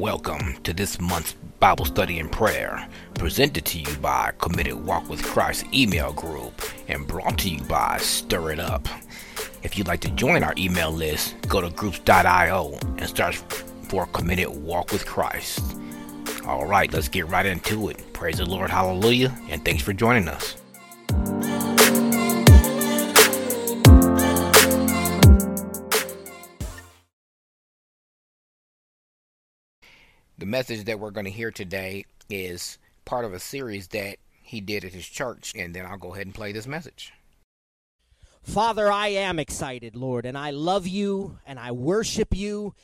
Welcome to this month's Bible study and prayer, presented to you by Committed Walk with Christ email group and brought to you by Stir It Up. If you'd like to join our email list, go to groups.io and search for Committed Walk with Christ. All right, let's get right into it. Praise the Lord, hallelujah, and thanks for joining us. The message that we're going to hear today is part of a series that he did at his church, and then I'll go ahead and play this message. Father, I am excited, Lord, and I love you and I worship you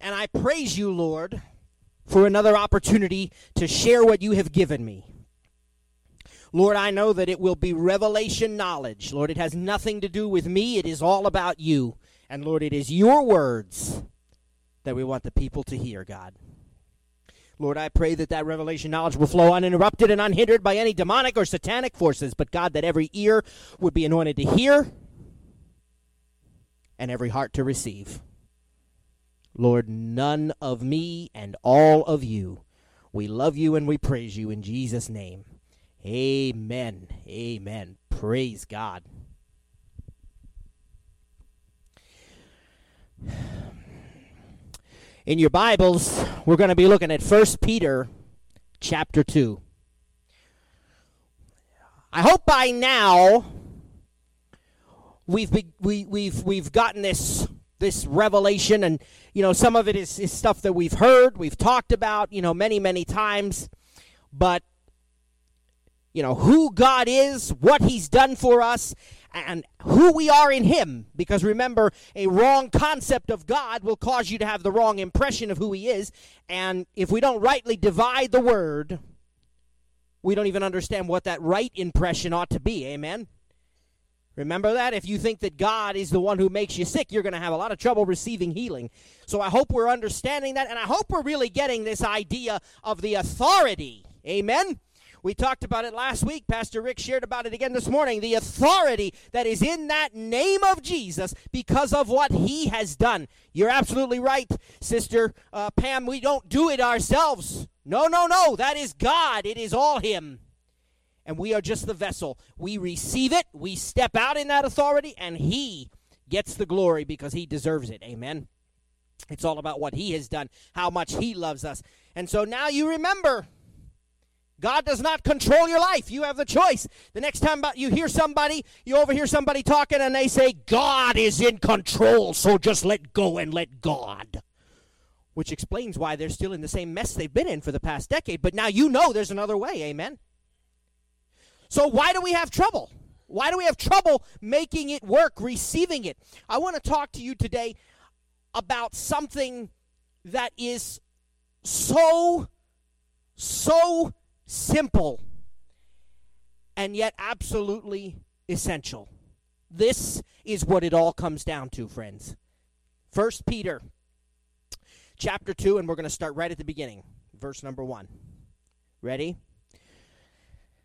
and I praise you, Lord, for another opportunity to share what you have given me. Lord, I know that it will be revelation knowledge. Lord, it has nothing to do with me, it is all about you. And Lord, it is your words that we want the people to hear, God. Lord, I pray that that revelation knowledge will flow uninterrupted and unhindered by any demonic or satanic forces, but God, that every ear would be anointed to hear and every heart to receive. Lord, none of me and all of you. We love you and we praise you in Jesus' name. Amen. Amen. Praise God. In your Bibles, we're going to be looking at 1 Peter chapter 2. I hope by now we've we, we've we've gotten this this revelation and you know some of it is, is stuff that we've heard, we've talked about, you know, many many times, but you know who God is, what he's done for us and who we are in Him. Because remember, a wrong concept of God will cause you to have the wrong impression of who He is. And if we don't rightly divide the Word, we don't even understand what that right impression ought to be. Amen? Remember that? If you think that God is the one who makes you sick, you're going to have a lot of trouble receiving healing. So I hope we're understanding that, and I hope we're really getting this idea of the authority. Amen? We talked about it last week. Pastor Rick shared about it again this morning. The authority that is in that name of Jesus because of what he has done. You're absolutely right, Sister uh, Pam. We don't do it ourselves. No, no, no. That is God, it is all him. And we are just the vessel. We receive it, we step out in that authority, and he gets the glory because he deserves it. Amen. It's all about what he has done, how much he loves us. And so now you remember God does not control your life. You have the choice. The next time you hear somebody, you overhear somebody talking and they say, God is in control, so just let go and let God. Which explains why they're still in the same mess they've been in for the past decade. But now you know there's another way. Amen. So why do we have trouble? Why do we have trouble making it work, receiving it? I want to talk to you today about something that is so, so simple, and yet absolutely essential. This is what it all comes down to, friends. First Peter chapter 2 and we're going to start right at the beginning, verse number 1. Ready?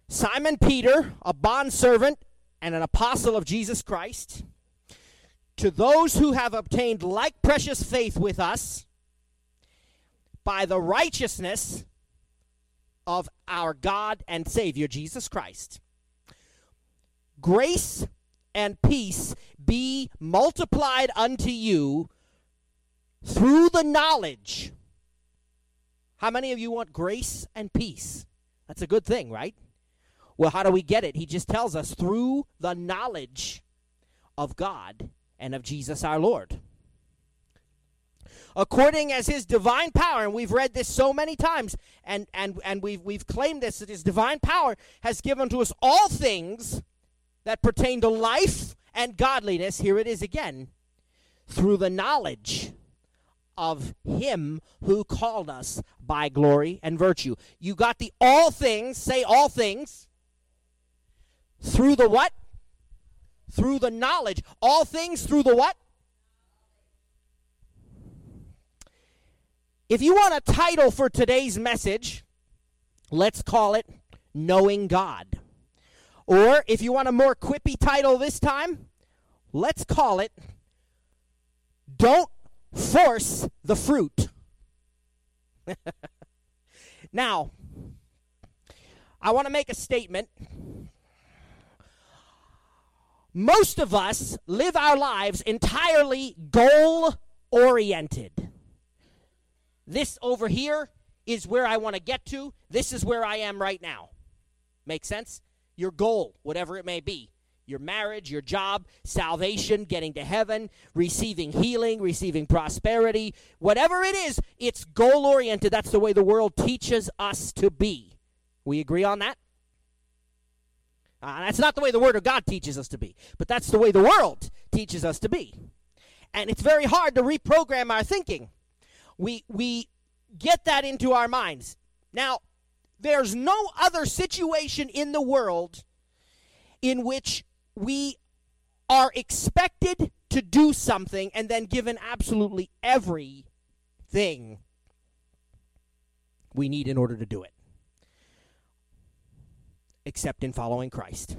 Simon Peter, a bondservant and an apostle of Jesus Christ, to those who have obtained like precious faith with us by the righteousness of our God and Savior, Jesus Christ. Grace and peace be multiplied unto you through the knowledge. How many of you want grace and peace? That's a good thing, right? Well, how do we get it? He just tells us through the knowledge of God and of Jesus our Lord according as his divine power, and we've read this so many times, and, and, and we've, we've claimed this, that his divine power has given to us all things that pertain to life and godliness. Here it is again through the knowledge of him who called us by glory and virtue. You got the all things, say all things, through the what? Through the knowledge. All things through the what? If you want a title for today's message, let's call it Knowing God. Or if you want a more quippy title this time, let's call it Don't Force the Fruit. now, I want to make a statement. Most of us live our lives entirely goal oriented. This over here is where I want to get to. This is where I am right now. Make sense? Your goal, whatever it may be your marriage, your job, salvation, getting to heaven, receiving healing, receiving prosperity, whatever it is, it's goal oriented. That's the way the world teaches us to be. We agree on that? Uh, that's not the way the Word of God teaches us to be, but that's the way the world teaches us to be. And it's very hard to reprogram our thinking. We, we get that into our minds. Now, there's no other situation in the world in which we are expected to do something and then given absolutely everything we need in order to do it, except in following Christ.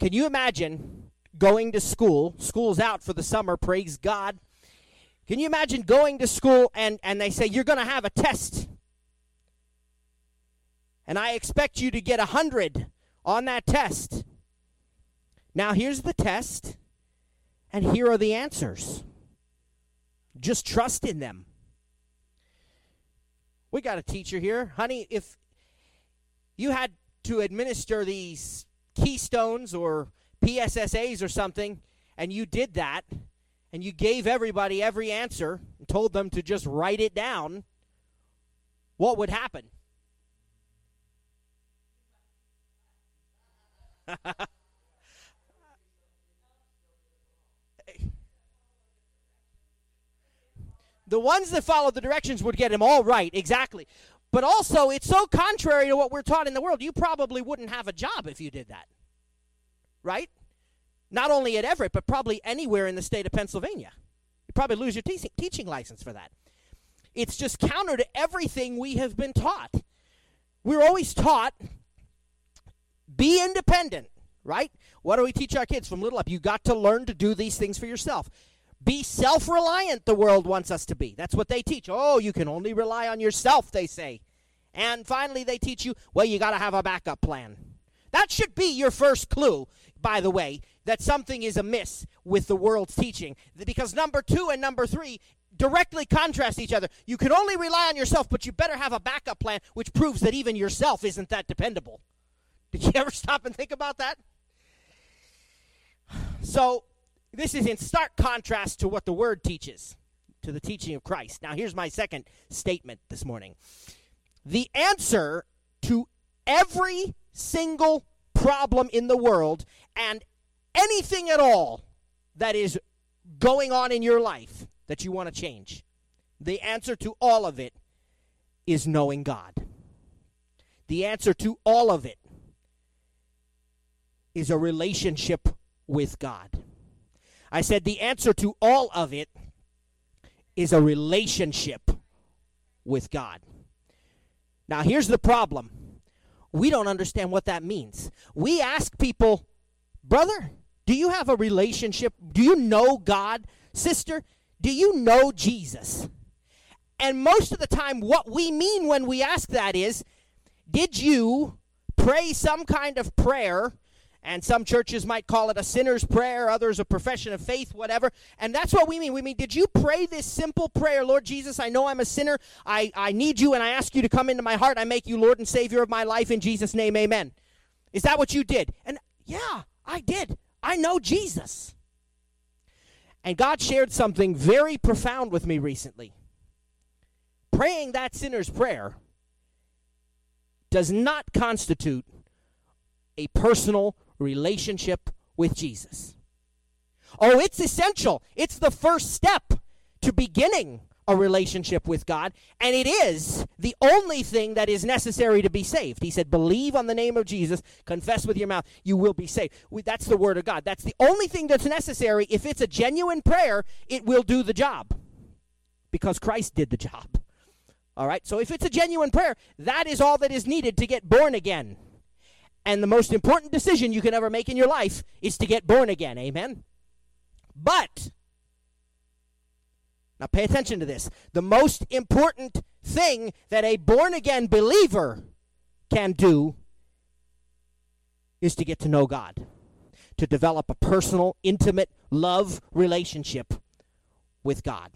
Can you imagine going to school? School's out for the summer, praise God. Can you imagine going to school and, and they say, You're going to have a test? And I expect you to get a 100 on that test. Now, here's the test, and here are the answers. Just trust in them. We got a teacher here. Honey, if you had to administer these keystones or PSSAs or something, and you did that, and you gave everybody every answer and told them to just write it down, what would happen? the ones that follow the directions would get them all right, exactly. But also, it's so contrary to what we're taught in the world, you probably wouldn't have a job if you did that. Right? Not only at Everett, but probably anywhere in the state of Pennsylvania. You'd probably lose your te- teaching license for that. It's just counter to everything we have been taught. We're always taught be independent, right? What do we teach our kids from little up? You got to learn to do these things for yourself. Be self reliant, the world wants us to be. That's what they teach. Oh, you can only rely on yourself, they say. And finally, they teach you, well, you got to have a backup plan. That should be your first clue, by the way, that something is amiss with the world's teaching. Because number two and number three directly contrast each other. You can only rely on yourself, but you better have a backup plan, which proves that even yourself isn't that dependable. Did you ever stop and think about that? So, this is in stark contrast to what the Word teaches, to the teaching of Christ. Now, here's my second statement this morning the answer to every single problem in the world and anything at all that is going on in your life that you want to change, the answer to all of it is knowing God. The answer to all of it is a relationship with God. I said the answer to all of it is a relationship with God. Now, here's the problem we don't understand what that means. We ask people, brother, do you have a relationship? Do you know God? Sister, do you know Jesus? And most of the time, what we mean when we ask that is, did you pray some kind of prayer and some churches might call it a sinner's prayer, others a profession of faith, whatever. And that's what we mean. We mean, did you pray this simple prayer, Lord Jesus, I know I'm a sinner. I, I need you, and I ask you to come into my heart. I make you Lord and Savior of my life. In Jesus' name, amen. Is that what you did? And yeah, I did. I know Jesus. And God shared something very profound with me recently. Praying that sinner's prayer does not constitute a personal relationship with Jesus. Oh, it's essential. It's the first step to beginning a relationship with God, and it is the only thing that is necessary to be saved. He said, Believe on the name of Jesus, confess with your mouth, you will be saved. That's the word of God. That's the only thing that's necessary. If it's a genuine prayer, it will do the job because Christ did the job. All right? So if it's a genuine prayer, that is all that is needed to get born again. And the most important decision you can ever make in your life is to get born again. Amen? But, Now pay attention to this. The most important thing that a born again believer can do is to get to know God, to develop a personal, intimate love relationship with God.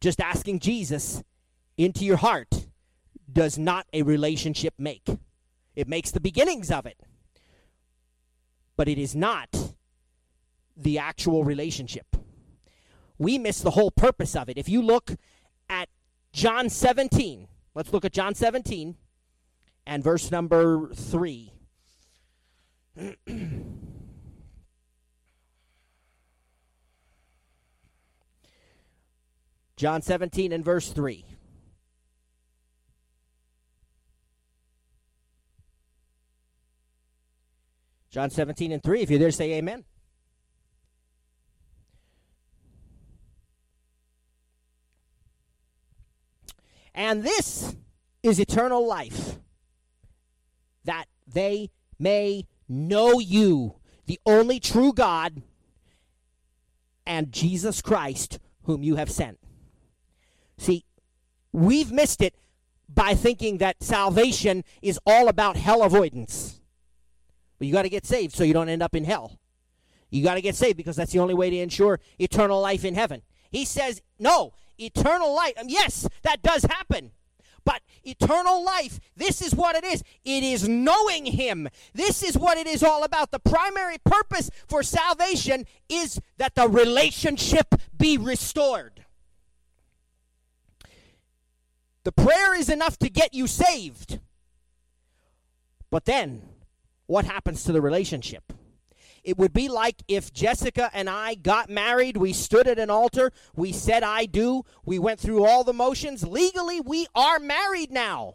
Just asking Jesus into your heart does not a relationship make. It makes the beginnings of it, but it is not the actual relationship. We miss the whole purpose of it. If you look at John 17, let's look at John 17 and verse number 3. John 17 and verse 3. John 17 and 3. If you're there, say amen. And this is eternal life, that they may know you, the only true God, and Jesus Christ, whom you have sent. See, we've missed it by thinking that salvation is all about hell avoidance. But you got to get saved so you don't end up in hell. You got to get saved because that's the only way to ensure eternal life in heaven. He says, no, eternal life. Um, yes, that does happen. But eternal life, this is what it is. It is knowing Him. This is what it is all about. The primary purpose for salvation is that the relationship be restored. The prayer is enough to get you saved. But then, what happens to the relationship? It would be like if Jessica and I got married, we stood at an altar, we said, I do, we went through all the motions. Legally, we are married now.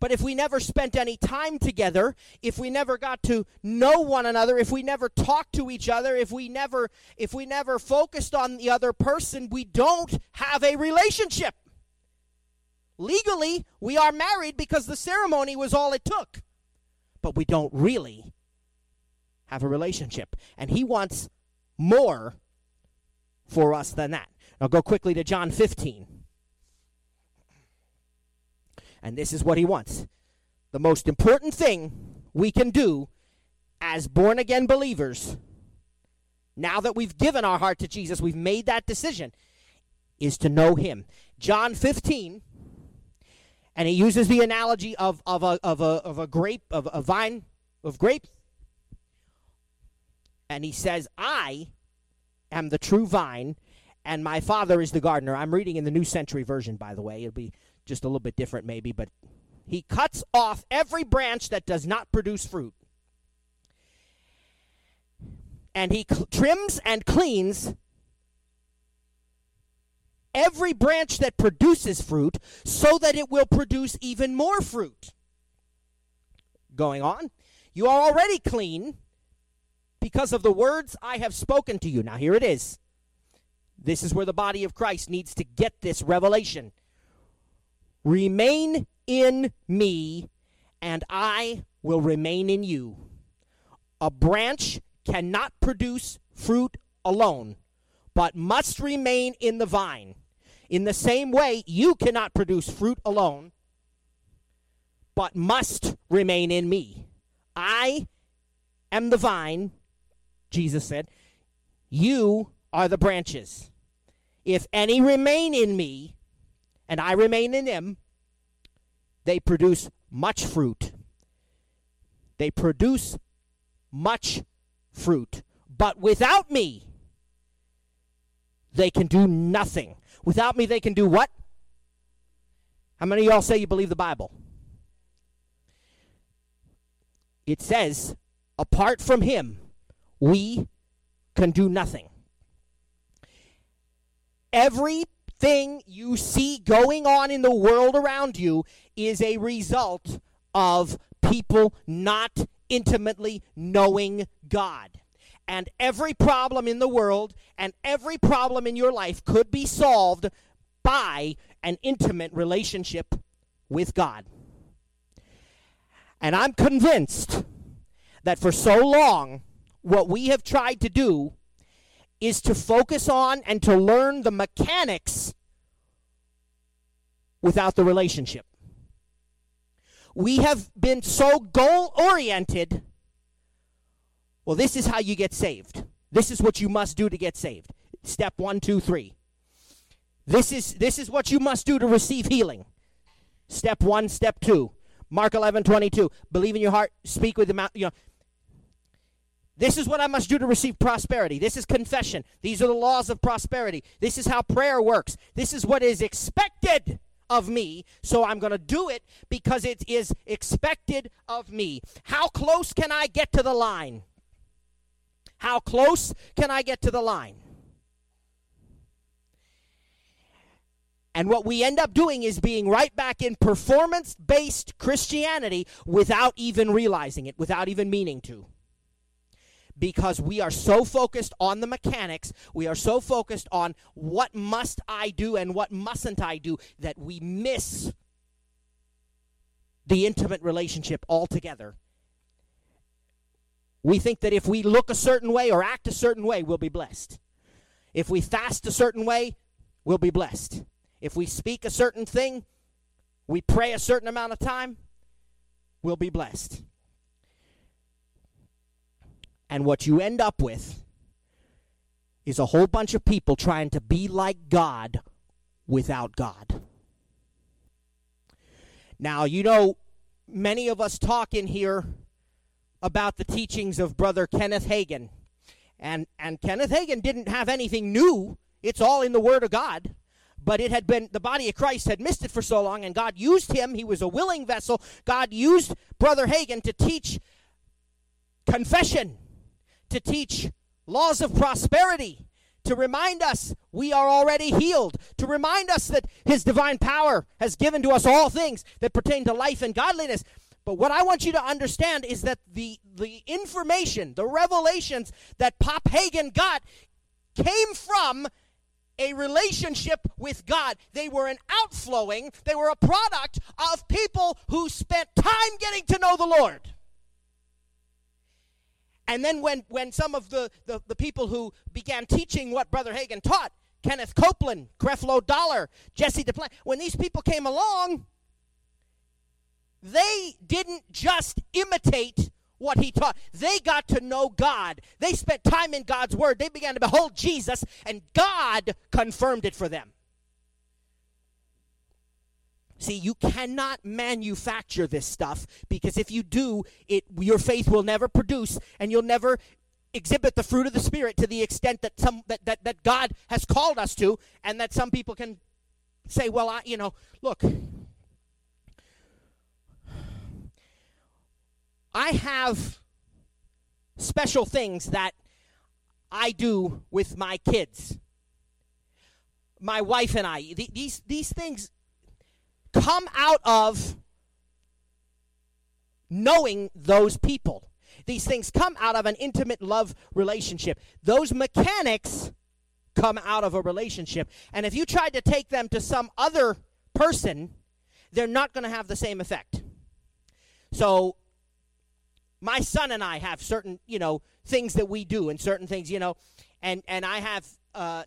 But if we never spent any time together, if we never got to know one another, if we never talked to each other, if we never if we never focused on the other person, we don't have a relationship. Legally, we are married because the ceremony was all it took. But we don't really have a relationship. And he wants more for us than that. Now go quickly to John 15. And this is what he wants. The most important thing we can do as born again believers, now that we've given our heart to Jesus, we've made that decision, is to know him. John 15, and he uses the analogy of, of, a, of, a, of a grape, of a vine of grapes and he says, I am the true vine, and my father is the gardener. I'm reading in the New Century Version, by the way. It'll be just a little bit different, maybe, but he cuts off every branch that does not produce fruit. And he cl- trims and cleans every branch that produces fruit so that it will produce even more fruit. Going on, you are already clean because of the words I have spoken to you. Now, here it is. This is where the body of Christ needs to get this revelation. Remain in me, and I will remain in you. A branch cannot produce fruit alone, but must remain in the vine. In the same way, you cannot produce fruit alone, but must remain in me. I am the vine, Jesus said, You are the branches. If any remain in me, and I remain in them, they produce much fruit. They produce much fruit. But without me, they can do nothing. Without me, they can do what? How many of y'all say you believe the Bible? It says, apart from him, we can do nothing. Everything you see going on in the world around you is a result of people not intimately knowing God. And every problem in the world and every problem in your life could be solved by an intimate relationship with God. And I'm convinced that for so long, what we have tried to do is to focus on and to learn the mechanics without the relationship. We have been so goal oriented. Well, this is how you get saved. This is what you must do to get saved. Step one, two, three. This is this is what you must do to receive healing. Step one, step two. Mark 11, 22. Believe in your heart, speak with the mouth. You know, this is what I must do to receive prosperity. This is confession. These are the laws of prosperity. This is how prayer works. This is what is expected of me. So I'm going to do it because it is expected of me. How close can I get to the line? How close can I get to the line? And what we end up doing is being right back in performance based Christianity without even realizing it, without even meaning to. Because we are so focused on the mechanics, we are so focused on what must I do and what mustn't I do that we miss the intimate relationship altogether. We think that if we look a certain way or act a certain way, we'll be blessed. If we fast a certain way, we'll be blessed. If we speak a certain thing, we pray a certain amount of time, we'll be blessed. And what you end up with is a whole bunch of people trying to be like God without God. Now, you know, many of us talk in here about the teachings of Brother Kenneth Hagin. And, and Kenneth Hagin didn't have anything new, it's all in the Word of God but it had been the body of Christ had missed it for so long, and God used him. He was a willing vessel. God used Brother Hagin to teach confession, to teach laws of prosperity, to remind us we are already healed, to remind us that his divine power has given to us all things that pertain to life and godliness. But what I want you to understand is that the, the information, the revelations that Pop Hagin got came from a relationship with God. They were an outflowing, they were a product of people who spent time getting to know the Lord. And then when, when some of the, the, the people who began teaching what Brother Hagin taught, Kenneth Copeland, Creflo Dollar, Jesse Duplantis, when these people came along, they didn't just imitate what he taught. They got to know God. They spent time in God's word. They began to behold Jesus, and God confirmed it for them. See, you cannot manufacture this stuff because if you do, it your faith will never produce and you'll never exhibit the fruit of the spirit to the extent that some that, that, that God has called us to and that some people can say, well, I you know, look, I have special things that I do with my kids. My wife and I. These, these things come out of knowing those people. These things come out of an intimate love relationship. Those mechanics come out of a relationship. And if you tried to take them to some other person, they're not going to have the same effect. So my son and I have certain, you know, things that we do and certain things, you know, and and I have uh,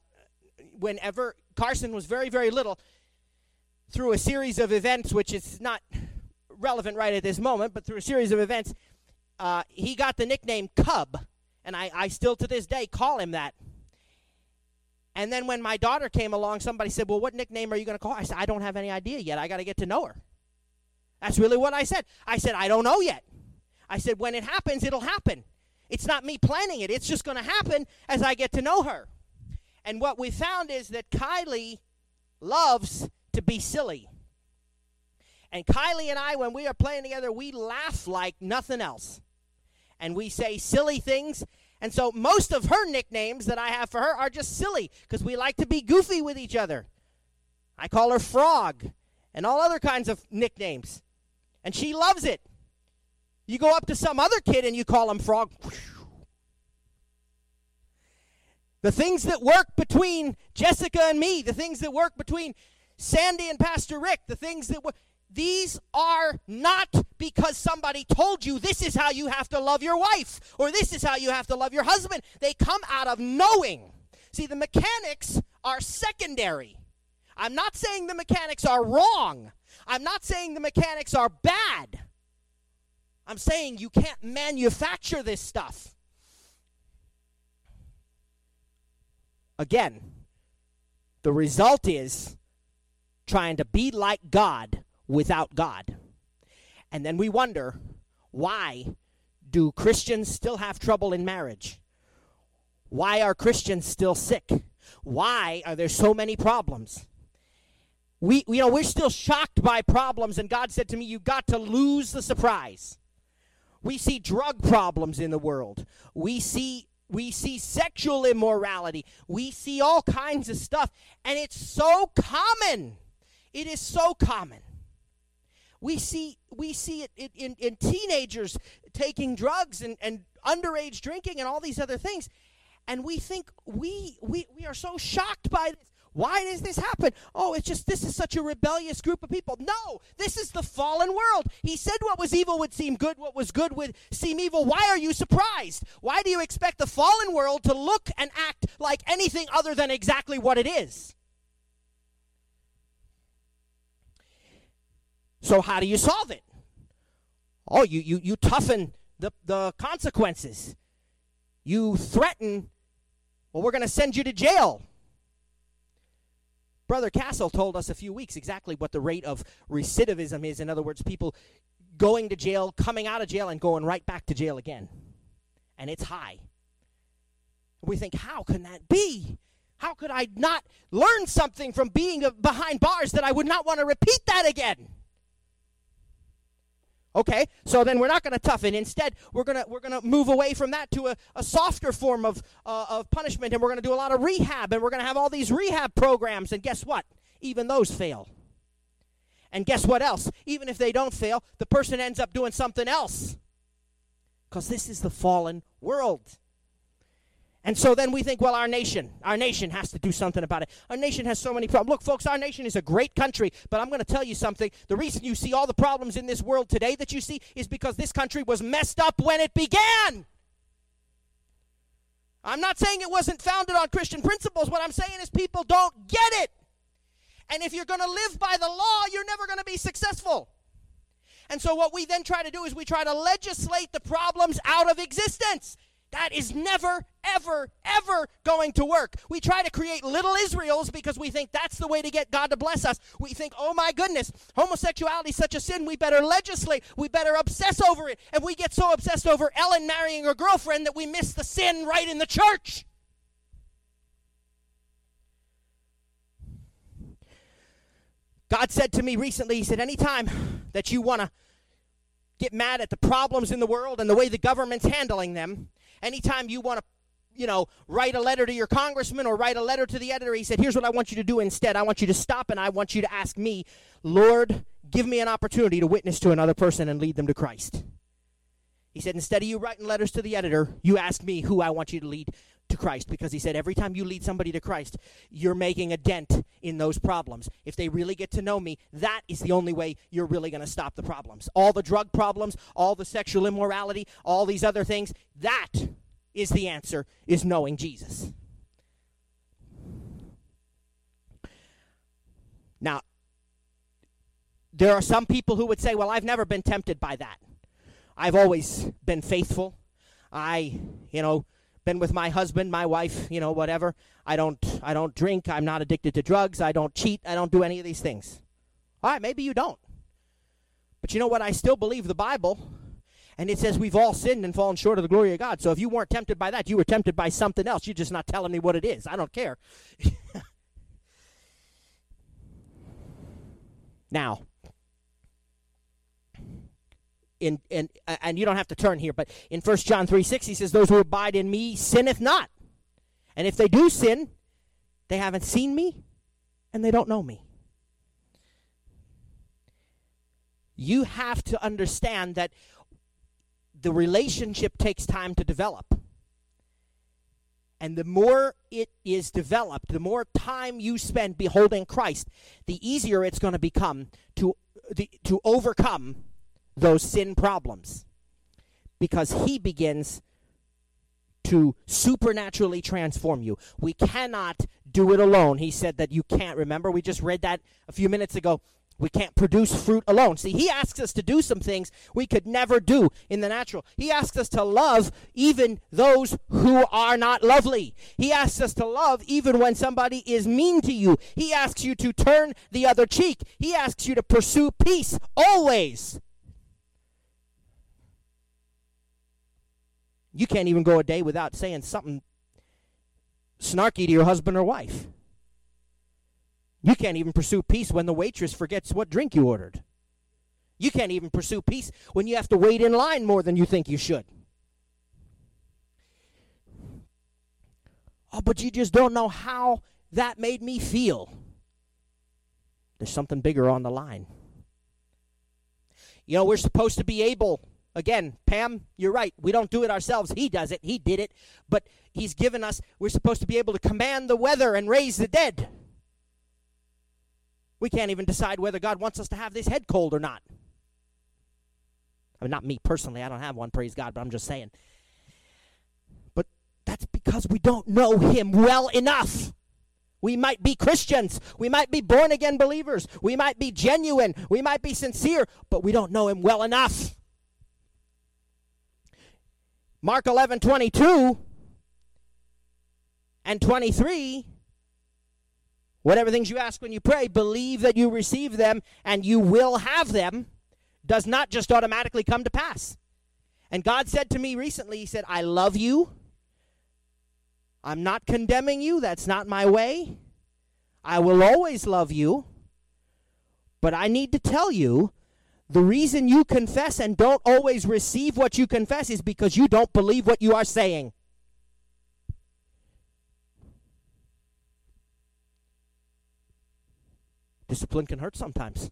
whenever Carson was very very little, through a series of events, which is not relevant right at this moment, but through a series of events, uh, he got the nickname Cub, and I, I still to this day call him that. And then when my daughter came along, somebody said, Well, what nickname are you going to call? I said, I don't have any idea yet. I got to get to know her. That's really what I said. I said, I don't know yet. I said, when it happens, it'll happen. It's not me planning it, it's just going to happen as I get to know her. And what we found is that Kylie loves to be silly. And Kylie and I, when we are playing together, we laugh like nothing else. And we say silly things. And so most of her nicknames that I have for her are just silly because we like to be goofy with each other. I call her Frog and all other kinds of nicknames. And she loves it. You go up to some other kid and you call him frog. The things that work between Jessica and me, the things that work between Sandy and Pastor Rick, the things that were. These are not because somebody told you this is how you have to love your wife or this is how you have to love your husband. They come out of knowing See, the mechanics are secondary. I'm not saying the mechanics are wrong. I'm not saying the mechanics are bad. I'm saying you can't manufacture this stuff. Again, the result is trying to be like God without God. And then we wonder why do Christians still have trouble in marriage? Why are Christians still sick? Why are there so many problems? We, you know, we're still shocked by problems, and God said to me, You've got to lose the surprise. We see drug problems in the world. We see we see sexual immorality. We see all kinds of stuff, and it's so common. It is so common. We see we see it in, in teenagers taking drugs and, and underage drinking and all these other things. And we think we we, we are so shocked by this. Why does this happen? Oh, it's just this is such a rebellious group of people. No, this is the fallen world. He said what was evil would seem good, what was good would seem evil. Why are you surprised? Why do you expect the fallen world to look and act like anything other than exactly what it is? So how do you solve it? Oh, you you, you toughen the, the consequences. You threaten, well, we're going to send you to jail. Brother Castle told us a few weeks exactly what the rate of recidivism is. In other words, people going to jail, coming out of jail, and going right back to jail again. And it's high. We think, how can that be? How could I not learn something from being behind bars that I would not want to repeat that again? Okay, so then we're not going to toughen. Instead, we're going to we're going to move away from that to a, a softer form of uh, of punishment, and we're going to do a lot of rehab, and we're going to have all these rehab programs. And guess what? Even those fail. And guess what else? Even if they don't fail, the person ends up doing something else. Because this is the fallen world. And so then we think, well, our nation, our nation has to do something about it. Our nation has so many problems. Look, folks, our nation is a great country, but I'm going to tell you something. The reason you see all the problems in this world today that you see is because this country was messed up when it began. I'm not saying it wasn't founded on Christian principles. What I'm saying is people don't get it. And if you're going to live by the law, you're never going to be successful. And so what we then try to do is we try to legislate the problems out of existence. That is never, ever, ever going to work. We try to create little Israels because we think that's the way to get God to bless us. We think, oh my goodness, homosexuality is such a sin, we better legislate, we better obsess over it. And we get so obsessed over Ellen marrying her girlfriend that we miss the sin right in the church. God said to me recently, He said, anytime that you want to get mad at the problems in the world and the way the government's handling them, Anytime you want to you know, write a letter to your congressman or write a letter to the editor. He said, Here's what I want you to do instead. I want you to stop and I want you to ask me, Lord, give me an opportunity to witness to another person and lead them to Christ. He said, Instead of you writing letters to the editor, you ask me who I want you to lead to Christ because he said every time you lead somebody to Christ, you're making a dent in those problems. If they really get to know me, that is the only way you're really going to stop the problems. All the drug problems, all the sexual immorality, all these other things, that is the answer is knowing Jesus. Now, there are some people who would say, "Well, I've never been tempted by that. I've always been faithful. I, you know, been with my husband, my wife, you know, whatever. I don't I don't drink, I'm not addicted to drugs, I don't cheat, I don't do any of these things. All right, maybe you don't. But you know what? I still believe the Bible. And it says we've all sinned and fallen short of the glory of God. So if you weren't tempted by that, you were tempted by something else. You're just not telling me what it is. I don't care. now, in, in uh, and you don't have to turn here, but in 1 John 3 6, he says, Those who abide in me sinneth not. And if they do sin, they haven't seen me and they don't know me. You have to understand that the relationship takes time to develop. And the more it is developed, the more time you spend beholding Christ, the easier it's going to become to, the, to overcome those sin problems because he begins to supernaturally transform you. We cannot do it alone. He said that you can't. Remember, we just read that a few minutes ago. We can't produce fruit alone. See, he asks us to do some things we could never do in the natural. He asks us to love even those who are not lovely. He asks us to love even when somebody is mean to you. He asks you to turn the other cheek. He asks you to pursue peace always. You can't even go a day without saying something snarky to your husband or wife. You can't even pursue peace when the waitress forgets what drink you ordered. You can't even pursue peace when you have to wait in line more than you think you should. Oh, but you just don't know how that made me feel. There's something bigger on the line. You know, we're supposed to be able, again, Pam, you're right. We don't do it ourselves. He does it. He did it. But He's given us, we're supposed to be able to command the weather and raise the dead. We can't even decide whether God wants us to have this head cold or not. I mean, not me personally, I don't have one, praise God, but I'm just saying. But that's because we don't know Him well enough. We might be Christians. We might be born again believers. We might be genuine. We might be sincere, but we don't know Him well enough. Mark 11 22 and 23 Whatever things you ask when you pray, believe that you receive them and you will have them, does not just automatically come to pass. And God said to me recently, He said, I love you. I'm not condemning you. That's not my way. I will always love you. But I need to tell you the reason you confess and don't always receive what you confess is because you don't believe what you are saying. Discipline can hurt sometimes.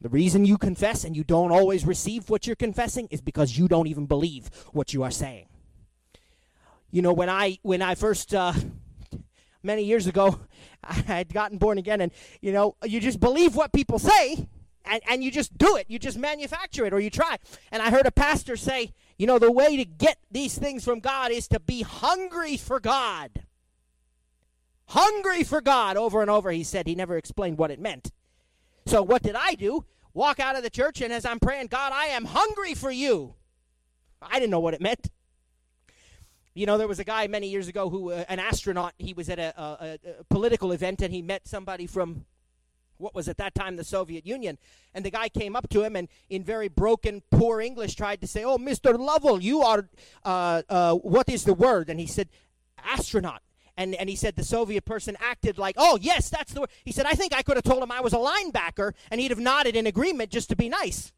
The reason you confess and you don't always receive what you're confessing is because you don't even believe what you are saying. You know, when I when I first uh, many years ago, I had gotten born again, and you know, you just believe what people say, and, and you just do it. You just manufacture it, or you try. And I heard a pastor say, you know, the way to get these things from God is to be hungry for God hungry for God over and over. He said he never explained what it meant. So what did I do? Walk out of the church, and as I'm praying, God, I am hungry for you. I didn't know what it meant. You know, there was a guy many years ago who, uh, an astronaut, he was at a, a, a political event and he met somebody from what was at that time the Soviet Union. And the guy came up to him and, in very broken, poor English, tried to say, Oh, Mr. Lovell, you are, uh, uh, what is the word? And he said, Astronaut and, and he said the Soviet person acted like, oh, yes, that's the word. He said, I think I could have told him I was a linebacker, and he'd have nodded in agreement just to be nice.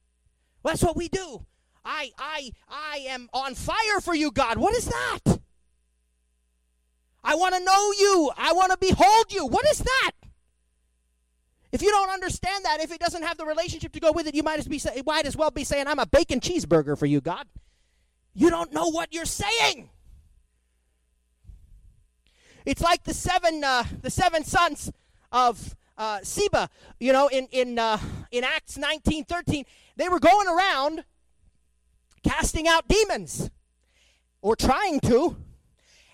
Well, that's what we do. I, I, I am on fire for you, God. What is that? I want to know you. I want to behold you. What is that? If you don't understand that, if it doesn't have the relationship to go with it, you might as, be, might as well be saying, I'm a bacon cheeseburger for you, God. You don't know what you're saying. It's like the seven uh, the seven sons of uh, Sceva, you know, in in uh, in Acts nineteen thirteen, they were going around casting out demons, or trying to,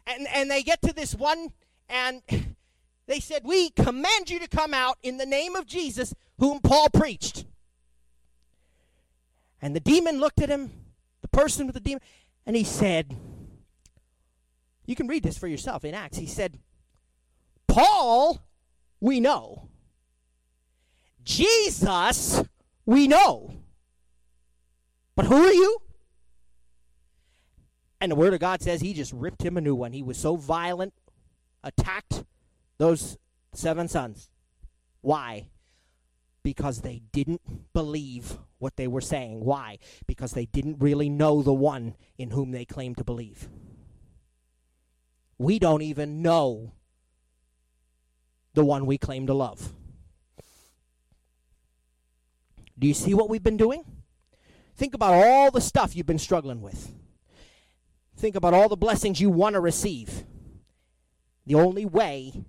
and and they get to this one, and they said, "We command you to come out in the name of Jesus, whom Paul preached." And the demon looked at him, the person with the demon, and he said, you can read this for yourself in Acts. He said, Paul, we know. Jesus, we know. But who are you? And the Word of God says he just ripped him a new one. He was so violent, attacked those seven sons. Why? Because they didn't believe what they were saying. Why? Because they didn't really know the one in whom they claimed to believe we don't even know the one we claim to love. Do you see what we've been doing? Think about all the stuff you've been struggling with. Think about all the blessings you want to receive. The only way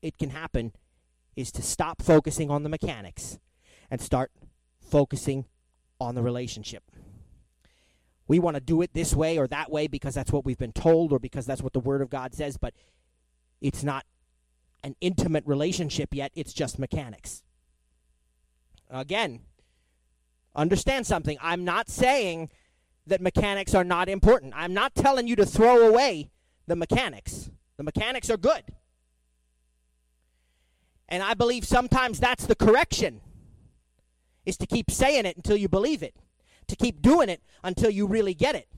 it can happen is to stop focusing on the mechanics and start focusing on the relationship. We want to do it this way or that way because that's what we've been told or because that's what the Word of God says, but it's not an intimate relationship yet. It's just mechanics. Again, understand something. I'm not saying that mechanics are not important. I'm not telling you to throw away the mechanics. The mechanics are good. And I believe sometimes that's the correction is to keep saying it until you believe it, to keep doing it until you really get it.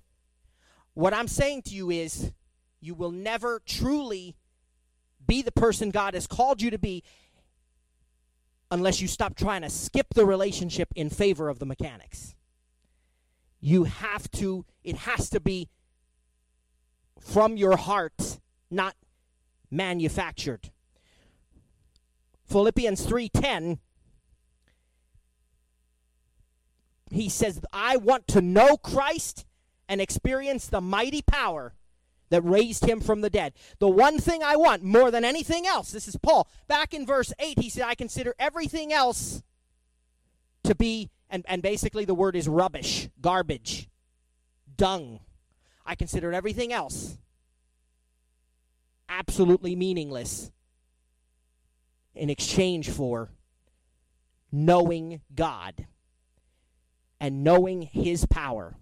What I'm saying to you is you will never truly be the person God has called you to be unless you stop trying to skip the relationship in favor of the mechanics. You have to, it has to be from your heart, not manufactured. Philippians 3:10 he says I want to know Christ and experience the mighty power that raised him from the dead. The one thing I want more than anything else, this is Paul. Back in verse 8, he said, I consider everything else to be, and, and basically the word is rubbish, garbage, dung. I consider everything else absolutely meaningless in exchange for knowing God and knowing His power.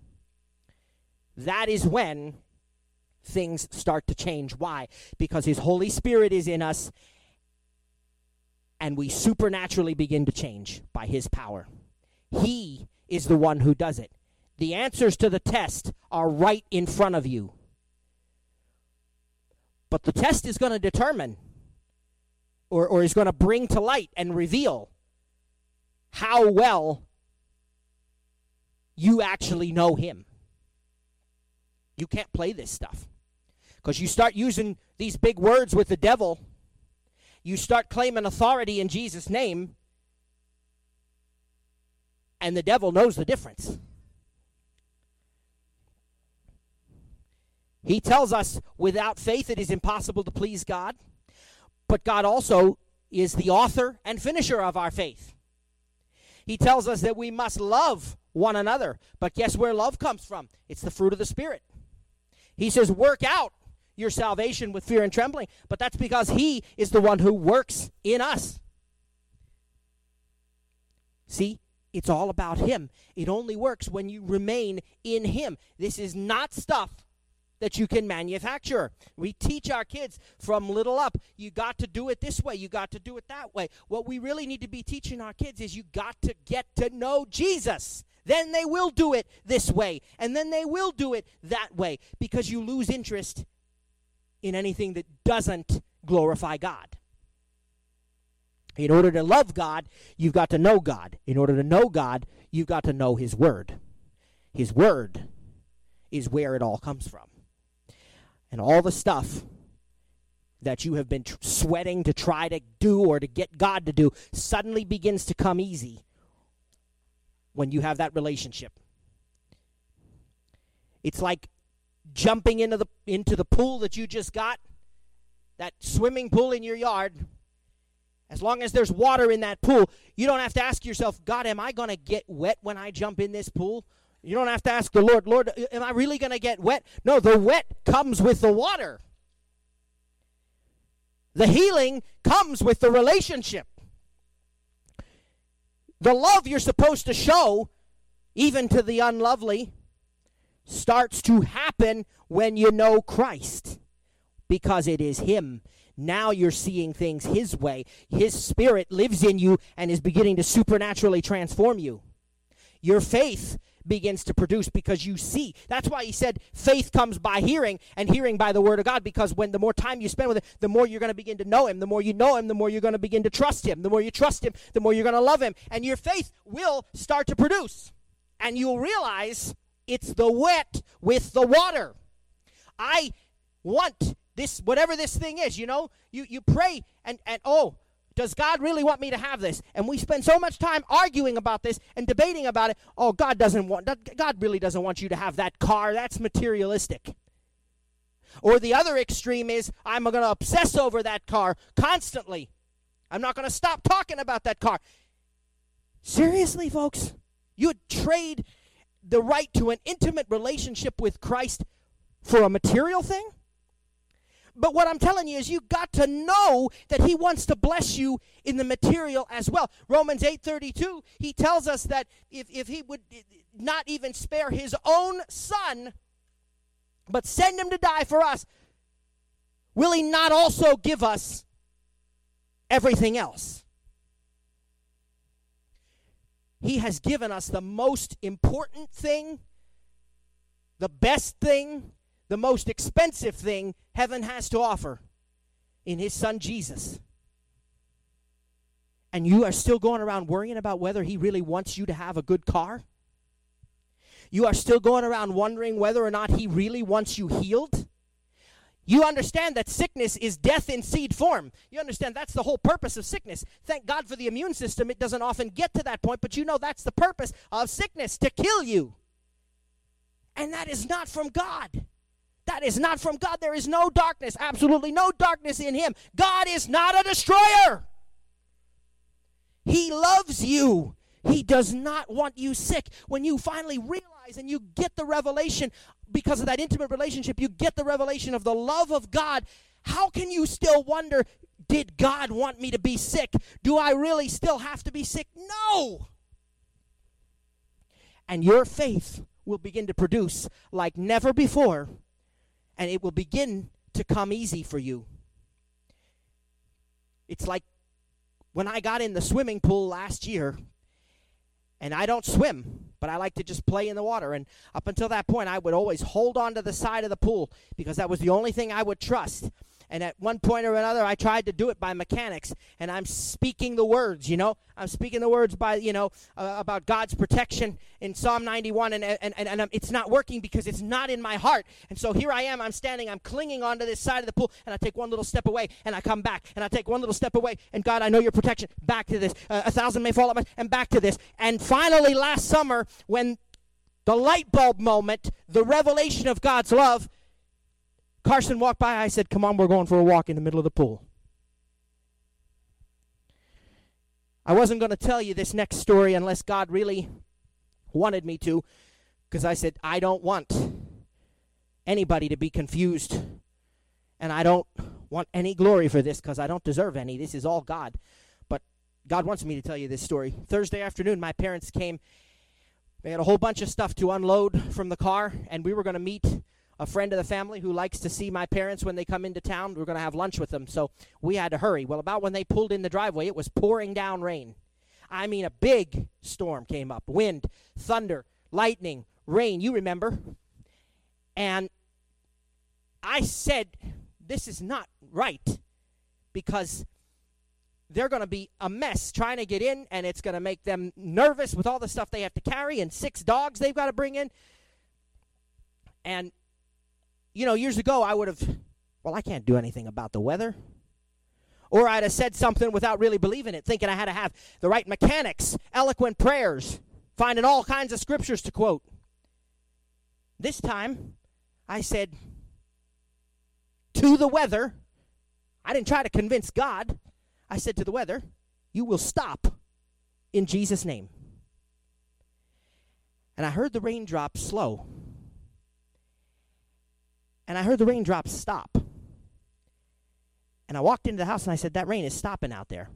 That is when things start to change. Why? Because His Holy Spirit is in us and we supernaturally begin to change by His power. He is the one who does it. The answers to the test are right in front of you. But the test is going to determine or, or is going to bring to light and reveal how well you actually know Him. You can't play this stuff. Because you start using these big words with the devil, you start claiming authority in Jesus' name, and the devil knows the difference. He tells us without faith it is impossible to please God, but God also is the author and finisher of our faith. He tells us that we must love one another, but guess where love comes from? It's the fruit of the Spirit. He says, work out your salvation with fear and trembling, but that's because He is the one who works in us. See, it's all about Him. It only works when you remain in Him. This is not stuff that you can manufacture. We teach our kids from little up, you got to do it this way, you got to do it that way. What we really need to be teaching our kids is you got to get to know Jesus. Then they will do it this way, and then they will do it that way because you lose interest in anything that doesn't glorify God. In order to love God, you've got to know God. In order to know God, you've got to know His Word. His Word is where it all comes from. And all the stuff that you have been tr- sweating to try to do or to get God to do suddenly begins to come easy when you have that relationship. It's like jumping into the into the pool that you just got, that swimming pool in your yard, as long as there's water in that pool, you don't have to ask yourself, God, am I going to get wet when I jump in this pool? You don't have to ask the Lord, Lord, am I really going to get wet? No, the wet comes with the water. The healing comes with the relationship. The love you're supposed to show, even to the unlovely, starts to happen when you know Christ because it is Him. Now you're seeing things His way. His Spirit lives in you and is beginning to supernaturally transform you. Your faith begins to produce because you see. That's why he said faith comes by hearing and hearing by the word of God because when the more time you spend with it, the more you're going to begin to know him. The more you know him, the more you're going to begin to trust him. The more you trust him, the more you're going to love him. And your faith will start to produce. And you'll realize it's the wet with the water. I want this, whatever this thing is, you know, you, you pray and, and oh, does God really want me to have this? And we spend so much time arguing about this and debating about it. Oh, God doesn't want, God really doesn't want you to have that car. That's materialistic. Or the other extreme is I'm going to obsess over that car constantly. I'm not going to stop talking about that car. Seriously, folks? You would trade the right to an intimate relationship with Christ for a material thing. But what I'm telling you is you got to know that he wants to bless you in the material as well. Romans 8:32, he tells us that if, if he would not even spare his own son, but send him to die for us, will he not also give us everything else? He has given us the most important thing, the best thing, the most expensive thing heaven has to offer in his son Jesus. And you are still going around worrying about whether he really wants you to have a good car? You are still going around wondering whether or not he really wants you healed? You understand that sickness is death in seed form. You understand that's the whole purpose of sickness. Thank God for the immune system. It doesn't often get to that point, but you know that's the purpose of sickness to kill you. And that is not from God. That is not from God. There is no darkness, absolutely no darkness in Him. God is not a destroyer. He loves you. He does not want you sick. When you finally realize and you get the revelation because of that intimate relationship, you get the revelation of the love of God. How can you still wonder, did God want me to be sick? Do I really still have to be sick? No. And your faith will begin to produce like never before and it will begin to come easy for you. It's like when I got in the swimming pool last year, and I don't swim, but I like to just play in the water. And up until that point, I would always hold on to the side of the pool because that was the only thing I would trust. And at one point or another, I tried to do it by mechanics. And I'm speaking the words, you know. I'm speaking the words by, you know, uh, about God's protection in Psalm 91. And, and, and, and it's not working because it's not in my heart. And so here I am. I'm standing. I'm clinging onto this side of the pool. And I take one little step away. And I come back. And I take one little step away. And God, I know your protection. Back to this. Uh, a thousand may fall at my... And back to this. And finally, last summer, when the light bulb moment, the revelation of God's love, Carson walked by. I said, Come on, we're going for a walk in the middle of the pool. I wasn't going to tell you this next story unless God really wanted me to, because I said, I don't want anybody to be confused. And I don't want any glory for this because I don't deserve any. This is all God. But God wants me to tell you this story. Thursday afternoon, my parents came. They had a whole bunch of stuff to unload from the car, and we were going to meet a friend of the family who likes to see my parents when they come into town. We're going to have lunch with them, so we had to hurry. Well, about when they pulled in the driveway, it was pouring down rain. I mean, a big storm came up wind, thunder, lightning, rain. You remember. And I said, This is not right because they're going to be a mess trying to get in, and it's going to make them nervous with all the stuff they have to carry and six dogs they've got to bring in. And you know, years ago, I would have, well, I can't do anything about the weather. Or I'd have said something without really believing it, thinking I had to have the right mechanics, eloquent prayers, finding all kinds of scriptures to quote. This time, I said, to the weather, I didn't try to convince God. I said to the weather, you will stop in Jesus' name. And I heard the raindrops slow and I heard the raindrops stop. And I walked into the house and I said, That rain is stopping out there.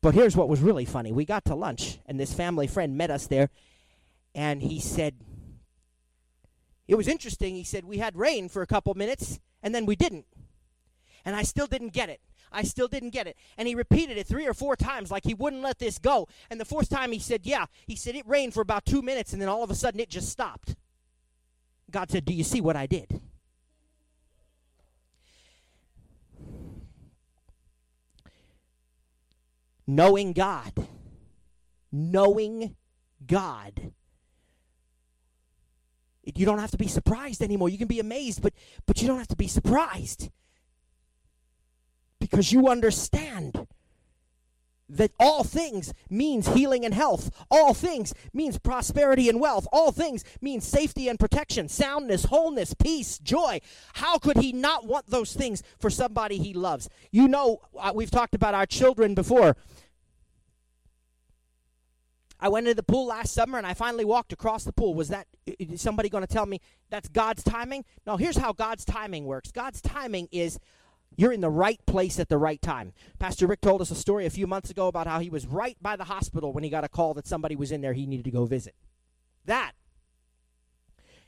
But here's what was really funny. We got to lunch, and this family friend met us there, and he said, It was interesting. He said, We had rain for a couple minutes, and then we didn't. And I still didn't get it. I still didn't get it. And he repeated it three or four times like he wouldn't let this go. And the fourth time he said, Yeah. He said, It rained for about two minutes, and then all of a sudden it just stopped. God said, Do you see what I did? Knowing God. Knowing God. You don't have to be surprised anymore. You can be amazed, but but you don't have to be surprised. Because you understand that all things means healing and health. All things means prosperity and wealth. All things means safety and protection, soundness, wholeness, peace, joy. How could he not want those things for somebody he loves? You know, uh, we've talked about our children before. I went into the pool last summer and I finally walked across the pool. Was that somebody going to tell me that's God's timing? No, here's how God's timing works. God's timing is you're in the right place at the right time. Pastor Rick told us a story a few months ago about how he was right by the hospital when he got a call that somebody was in there he needed to go visit. That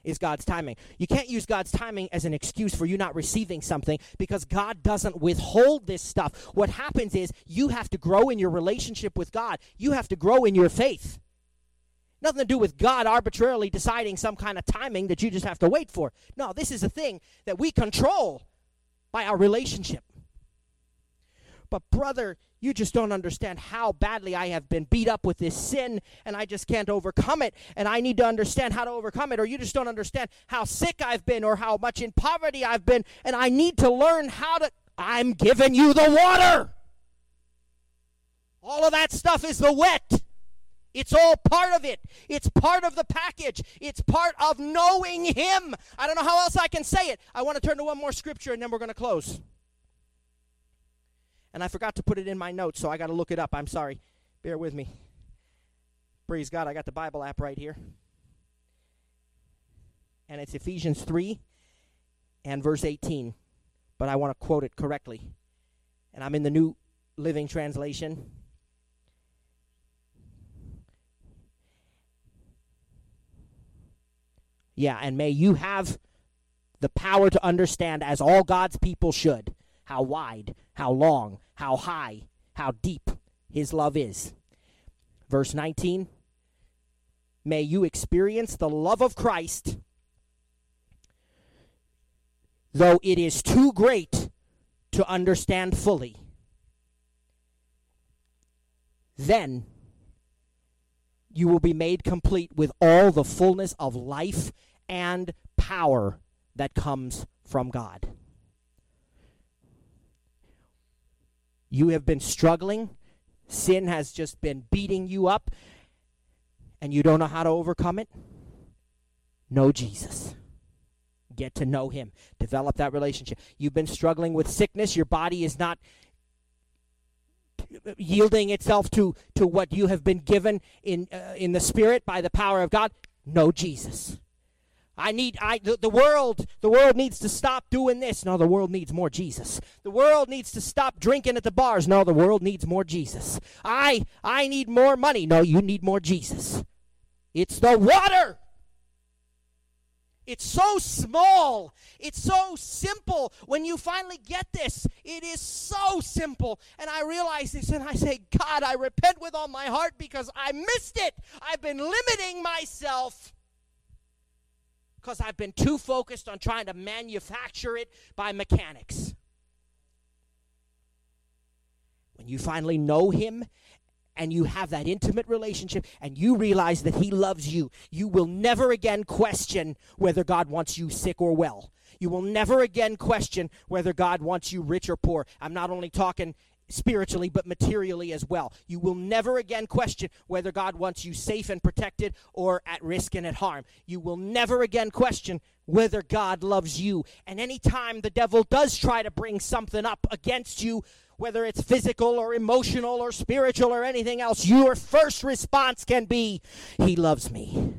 is God's timing. You can't use God's timing as an excuse for you not receiving something because God doesn't withhold this stuff. What happens is you have to grow in your relationship with God, you have to grow in your faith. Nothing to do with God arbitrarily deciding some kind of timing that you just have to wait for. No, this is a thing that we control by our relationship. But, brother, you just don't understand how badly I have been beat up with this sin and I just can't overcome it. And I need to understand how to overcome it. Or you just don't understand how sick I've been or how much in poverty I've been. And I need to learn how to. I'm giving you the water. All of that stuff is the wet. It's all part of it. It's part of the package. It's part of knowing Him. I don't know how else I can say it. I want to turn to one more scripture and then we're going to close and I forgot to put it in my notes, so I got to look it up. I'm sorry. Bear with me. Praise God, I got the Bible app right here. And it's Ephesians 3 and verse 18. But I want to quote it correctly. And I'm in the New Living Translation. Yeah, and may you have the power to understand, as all God's people should, how wide, how long, how high, how deep his love is. Verse 19 May you experience the love of Christ, though it is too great to understand fully. Then you will be made complete with all the fullness of life and power that comes from God. You have been struggling. Sin has just been beating you up, and you don't know how to overcome it. Know Jesus. Get to know Him. Develop that relationship. You've been struggling with sickness. Your body is not yielding itself to, to what you have been given in, uh, in the Spirit by the power of God. Know Jesus. I need I the, the, world the world needs to stop doing this. No, the world needs more Jesus. The world needs to stop drinking at the bars. No, the world needs more Jesus. I I need more money. No, you need more Jesus. It's the water. It's so small. It's so simple. When you finally get this, it is so simple. And I realize this and I say, God, I repent with all my heart because I missed it. I've been limiting myself because I've been too focused on trying to manufacture it by mechanics. When you finally know Him and you have that intimate relationship and you realize that He loves you, you will never again question whether God wants you sick or well. You will never again question whether God wants you rich or poor. I'm not only talking spiritually but materially as well. You will never again question whether God wants you safe and protected or at risk and at harm. You will never again question whether God loves you. And anytime the devil does try to bring something up against you, whether it's physical or emotional or spiritual or anything else, your first response can be, He loves me.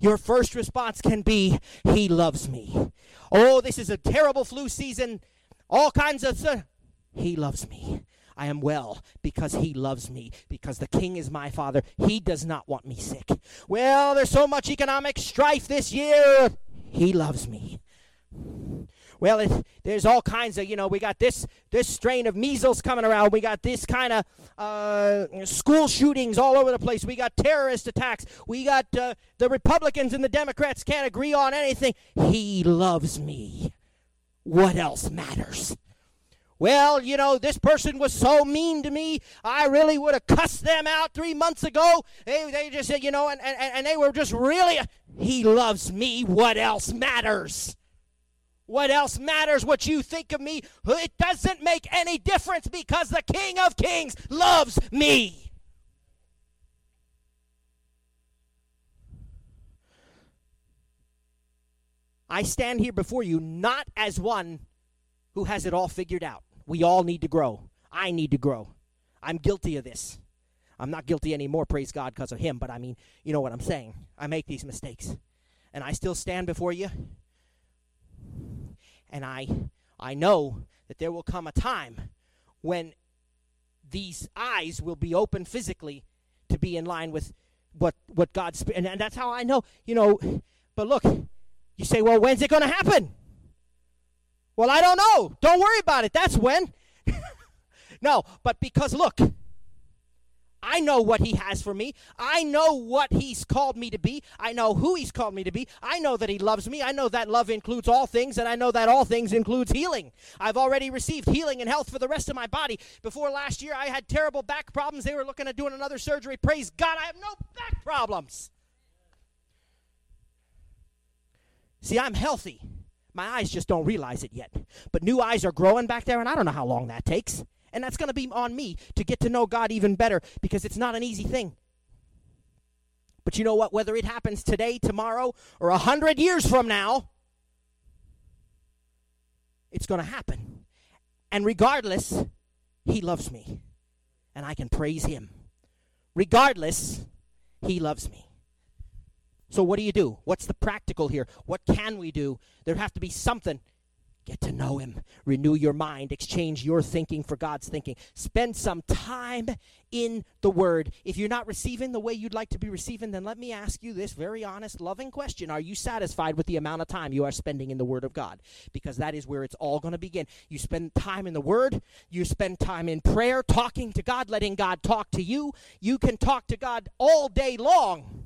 Your first response can be, He loves me. Oh, this is a terrible flu season. All kinds of. Uh, he loves me. I am well because he loves me, because the king is my father. He does not want me sick. Well, there's so much economic strife this year. He loves me. Well, it, there's all kinds of, you know, we got this this strain of measles coming around. We got this kind of uh, school shootings all over the place. We got terrorist attacks. We got uh, the Republicans and the Democrats can't agree on anything. He loves me. What else matters? Well, you know, this person was so mean to me, I really would have cussed them out three months ago. They, they just said, you know, and, and, and they were just really, he loves me. What else matters? What else matters what you think of me? It doesn't make any difference because the King of Kings loves me. I stand here before you not as one who has it all figured out. We all need to grow. I need to grow. I'm guilty of this. I'm not guilty anymore, praise God, because of him, but I mean, you know what I'm saying. I make these mistakes. And I still stand before you. And I I know that there will come a time when these eyes will be open physically to be in line with what what God's and, and that's how I know, you know, but look, you say, "Well, when's it going to happen?" Well, I don't know. Don't worry about it. That's when. no, but because look, I know what he has for me. I know what he's called me to be. I know who he's called me to be. I know that he loves me. I know that love includes all things, and I know that all things includes healing. I've already received healing and health for the rest of my body. Before last year, I had terrible back problems. They were looking at doing another surgery. Praise God, I have no back problems. See, I'm healthy. My eyes just don't realize it yet. But new eyes are growing back there, and I don't know how long that takes. And that's going to be on me to get to know God even better because it's not an easy thing. But you know what? Whether it happens today, tomorrow, or a hundred years from now, it's going to happen. And regardless, He loves me. And I can praise Him. Regardless, He loves me. So, what do you do? What's the practical here? What can we do? There have to be something. Get to know Him. Renew your mind. Exchange your thinking for God's thinking. Spend some time in the Word. If you're not receiving the way you'd like to be receiving, then let me ask you this very honest, loving question Are you satisfied with the amount of time you are spending in the Word of God? Because that is where it's all going to begin. You spend time in the Word, you spend time in prayer, talking to God, letting God talk to you. You can talk to God all day long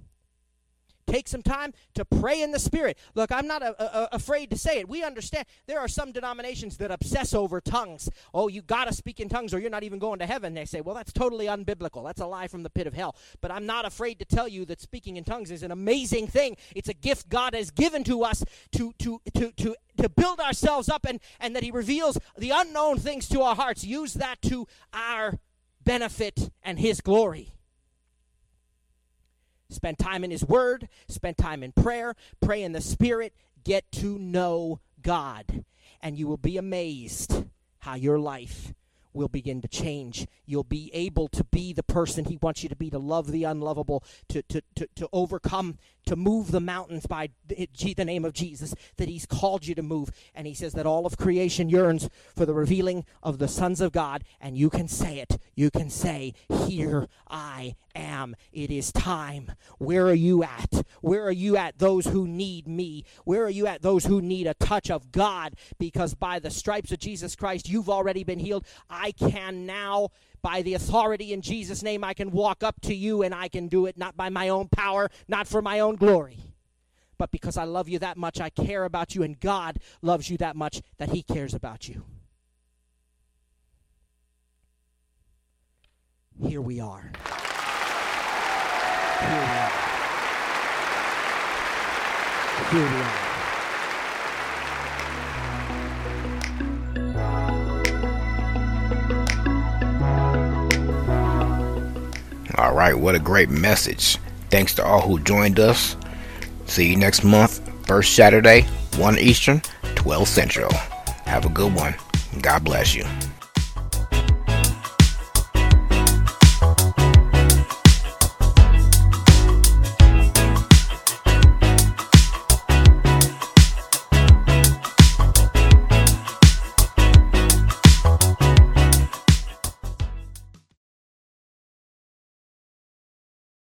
Take some time to pray in the Spirit. Look, I'm not a, a, afraid to say it. We understand there are some denominations that obsess over tongues. Oh, you got to speak in tongues or you're not even going to heaven. They say, well, that's totally unbiblical. That's a lie from the pit of hell. But I'm not afraid to tell you that speaking in tongues is an amazing thing. It's a gift God has given to us to, to, to, to, to build ourselves up and, and that He reveals the unknown things to our hearts. Use that to our benefit and His glory. Spend time in His Word, spend time in prayer, pray in the Spirit, get to know God. And you will be amazed how your life will begin to change. You'll be able to be the person He wants you to be, to love the unlovable, to, to, to, to overcome, to move the mountains by the name of Jesus that He's called you to move. And He says that all of creation yearns for the revealing of the sons of God. And you can say it. You can say, Here I am. It is time. Where are you at? Where are you at, those who need me? Where are you at, those who need a touch of God? Because by the stripes of Jesus Christ, you've already been healed. I can now by the authority in Jesus' name, I can walk up to you and I can do it not by my own power, not for my own glory, but because I love you that much, I care about you, and God loves you that much that He cares about you. Here we are. Here we are. Here we are. All right, what a great message. Thanks to all who joined us. See you next month, first Saturday, 1 Eastern, 12 Central. Have a good one. God bless you.